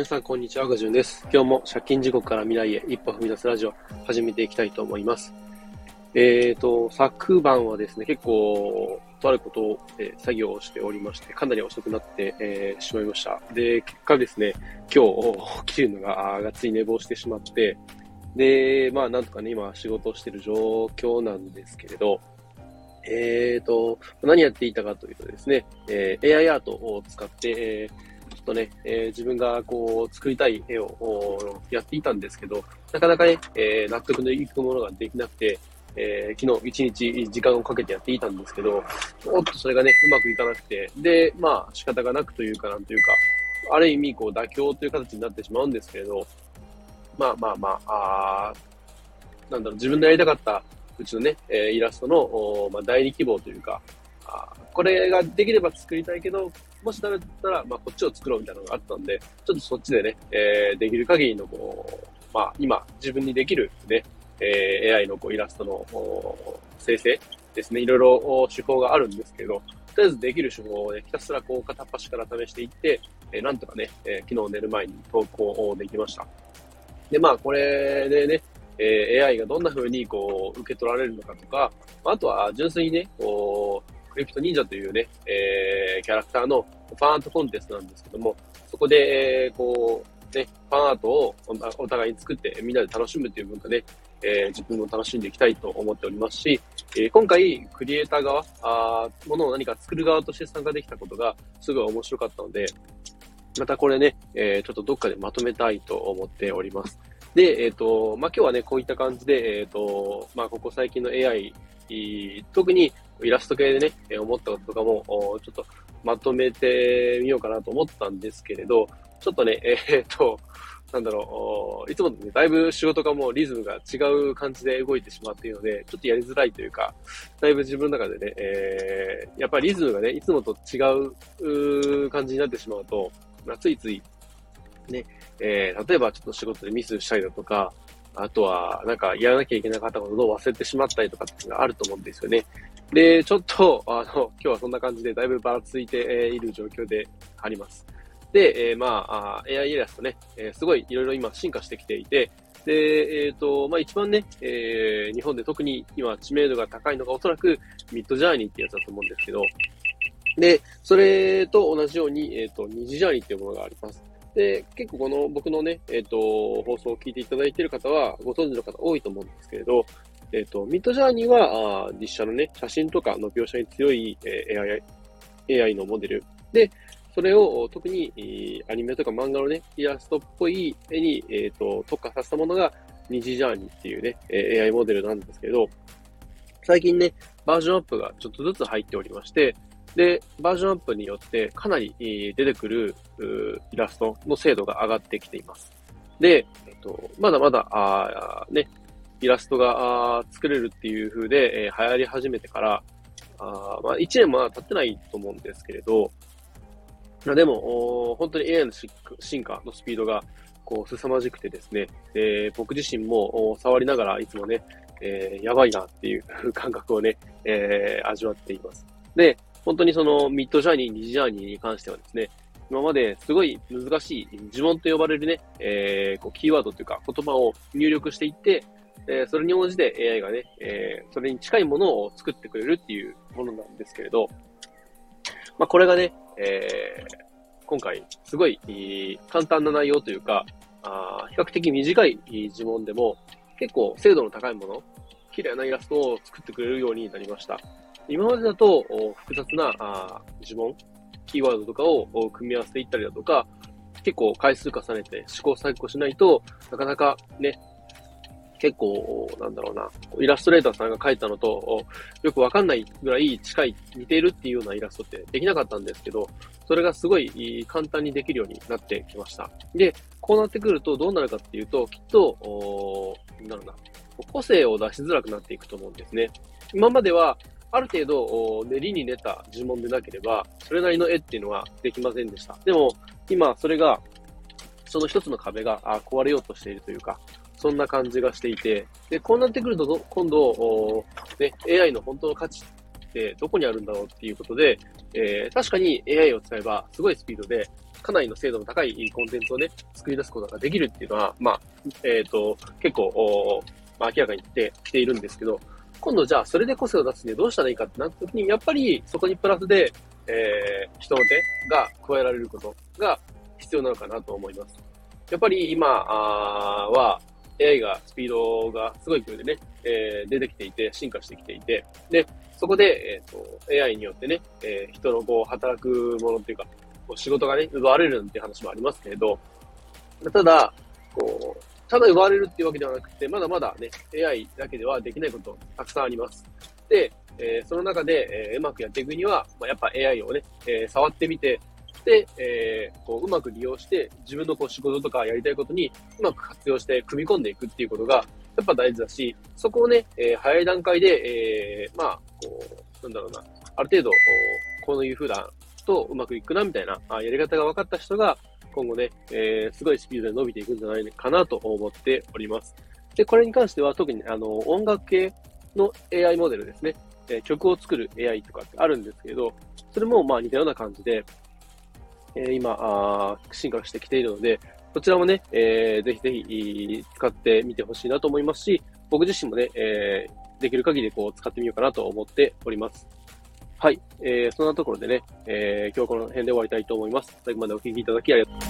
皆さん、こんにちは。ガジュンです。今日も借金地獄から未来へ一歩踏み出すラジオ始めていきたいと思います。えーと、昨晩はですね、結構、とあることを、え、作業をしておりまして、かなり遅くなって、えー、しまいました。で、結果ですね、今日起きるのが、がっつり寝坊してしまって、で、まあ、なんとかね、今仕事をしている状況なんですけれど、えーと、何やっていたかというとですね、えー、AI アートを使って、えーっとね、えー、自分がこう作りたい絵をやっていたんですけど、なかなかね、えー、納得のいくものができなくて、えー、昨日一日時間をかけてやっていたんですけど、おっとそれがね、うまくいかなくて、で、まあ仕方がなくというかなんというか、ある意味こう妥協という形になってしまうんですけれど、まあまあまあ、あなんだろう、自分のやりたかったうちのね、えイラストの、まあ、第二希望というか、あこれができれば作りたいけど、もしダメだったら、まあ、こっちを作ろうみたいなのがあったんで、ちょっとそっちでね、えー、できる限りの、こう、まあ、今、自分にできるね、えー、AI のこうイラストの生成ですね、いろいろ手法があるんですけど、とりあえずできる手法をね、ひたすらこう片っ端から試していって、えー、なんとかね、えー、昨日寝る前に投稿できました。で、まあ、これでね、えー、AI がどんな風にこう受け取られるのかとか、あとは純粋にね、こう、クリプト忍者というね、えー、キャラクターのファンアートコンテストなんですけども、そこで、えー、こう、ね、ファンアートをお互いに作ってみんなで楽しむという文化で、えー、自分も楽しんでいきたいと思っておりますし、えー、今回、クリエイター側、あものを何か作る側として参加できたことがすごい面白かったので、またこれね、えー、ちょっとどっかでまとめたいと思っております。で、えっ、ー、と、まあ、今日はね、こういった感じで、えっ、ー、と、まあ、ここ最近の AI、特にイラスト系でね、思ったこととかも、ちょっとまとめてみようかなと思ったんですけれど、ちょっとね、えー、っと、なんだろう、いつもね、だいぶ仕事がもうリズムが違う感じで動いてしまっているので、ちょっとやりづらいというか、だいぶ自分の中でね、えー、やっぱりリズムがね、いつもと違う感じになってしまうと、まあ、ついつい、ね、えー、例えばちょっと仕事でミスしたりだとか、あとは、なんかやらなきゃいけなかったことを忘れてしまったりとかっていうのがあると思うんですよね。で、ちょっと、あの、今日はそんな感じでだいぶばらついている状況であります。で、えー、まあ、AI イラストね、えー、すごいいろいろ今進化してきていて、で、えっ、ー、と、まあ一番ね、えー、日本で特に今知名度が高いのがおそらくミッドジャーニーってやつだと思うんですけど、で、それと同じように、えっ、ー、と、二次ジャーニーっていうものがあります。で、結構この僕のね、えっ、ー、と、放送を聞いていただいている方はご存知の方多いと思うんですけれど、えっ、ー、と、ミッドジャーニーは、あ実写のね、写真とかの描写に強い、えー、AI、AI のモデル。で、それを特に、アニメとか漫画のね、イラストっぽい絵に、え、ー、と、特化させたものが、二次ジャーニーっていうね、AI モデルなんですけど、最近ね、バージョンアップがちょっとずつ入っておりまして、で、バージョンアップによってかなり出てくるイラストの精度が上がってきています。で、えっと、まだまだ、あね、イラストが作れるっていう風で、えー、流行り始めてから、あまあ、1年も経ってないと思うんですけれど、でも、本当に AI の進化のスピードが、こう、凄まじくてですね、えー、僕自身も触りながらいつもね、えー、やばいなっていう感覚をね、えー、味わっています。で、本当にそのミッドジャーニー、二次ジャーニーに関してはですね、今まですごい難しい呪文と呼ばれるね、えー、こうキーワードというか言葉を入力していって、えー、それに応じて AI がね、えー、それに近いものを作ってくれるっていうものなんですけれど、まあ、これがね、えー、今回、すごい簡単な内容というか、あ比較的短い呪文でも、結構精度の高いもの、綺麗なイラストを作ってくれるようになりました。今までだと、複雑なあ呪文、キーワードとかを組み合わせていったりだとか、結構回数重ねて試行錯誤しないとなかなかね、結構、なんだろうな、イラストレーターさんが描いたのと、よくわかんないぐらい近い、似ているっていうようなイラストってできなかったんですけど、それがすごい簡単にできるようになってきました。で、こうなってくるとどうなるかっていうと、きっと、なんだろうな、個性を出しづらくなっていくと思うんですね。今までは、ある程度、練りに練った呪文でなければ、それなりの絵っていうのはできませんでした。でも、今、それが、その一つの壁が壊れようとしているというか、そんな感じがしていて、で、こうなってくると、今度、ね、AI の本当の価値ってどこにあるんだろうっていうことで、えー、確かに AI を使えばすごいスピードでかなりの精度の高いコンテンツをね、作り出すことができるっていうのは、まあ、えっ、ー、と、結構、まあ、明らかに言ってきているんですけど、今度じゃあそれで個性を出すにはどうしたらいいかってなった時に、やっぱりそこにプラスで、えー、人の手が加えられることが必要なのかなと思います。やっぱり今は AI がスピードがすごい勢いでね、えー、出てきていて、進化してきていて、で、そこで、え、ー、と、AI によってね、えー、人のこう、働くものっていうか、こう仕事がね、奪われるなんていう話もありますけれど、ただ、こう、ただ奪われるっていうわけではなくて、まだまだね、AI だけではできないことたくさんあります。で、えー、その中で、えー、うまくやっていくには、まあ、やっぱ AI をね、えー、触ってみて、で、えー、こううまく利用して、自分のこう仕事とかやりたいことにうまく活用して組み込んでいくっていうことが、やっぱ大事だし、そこをね、えー、早い段階で、えー、まあ、こう、なんだろうな、ある程度、こういう風だとうまくいくな、みたいな、あやり方が分かった人が、今後ね、えー、すごいスピードで伸びていくんじゃないかなと思っております。で、これに関しては特にあの、音楽系の AI モデルですね、えー、曲を作る AI とかってあるんですけど、それもまあ似たような感じで、えー、今あ、進化してきているので、こちらもね、えー、ぜひぜひ使ってみてほしいなと思いますし、僕自身もね、えー、できる限りこう使ってみようかなと思っております。はい。えー、そんなところでね、えー、今日この辺で終わりたいと思います。最後までお聴きいただきありがとうございます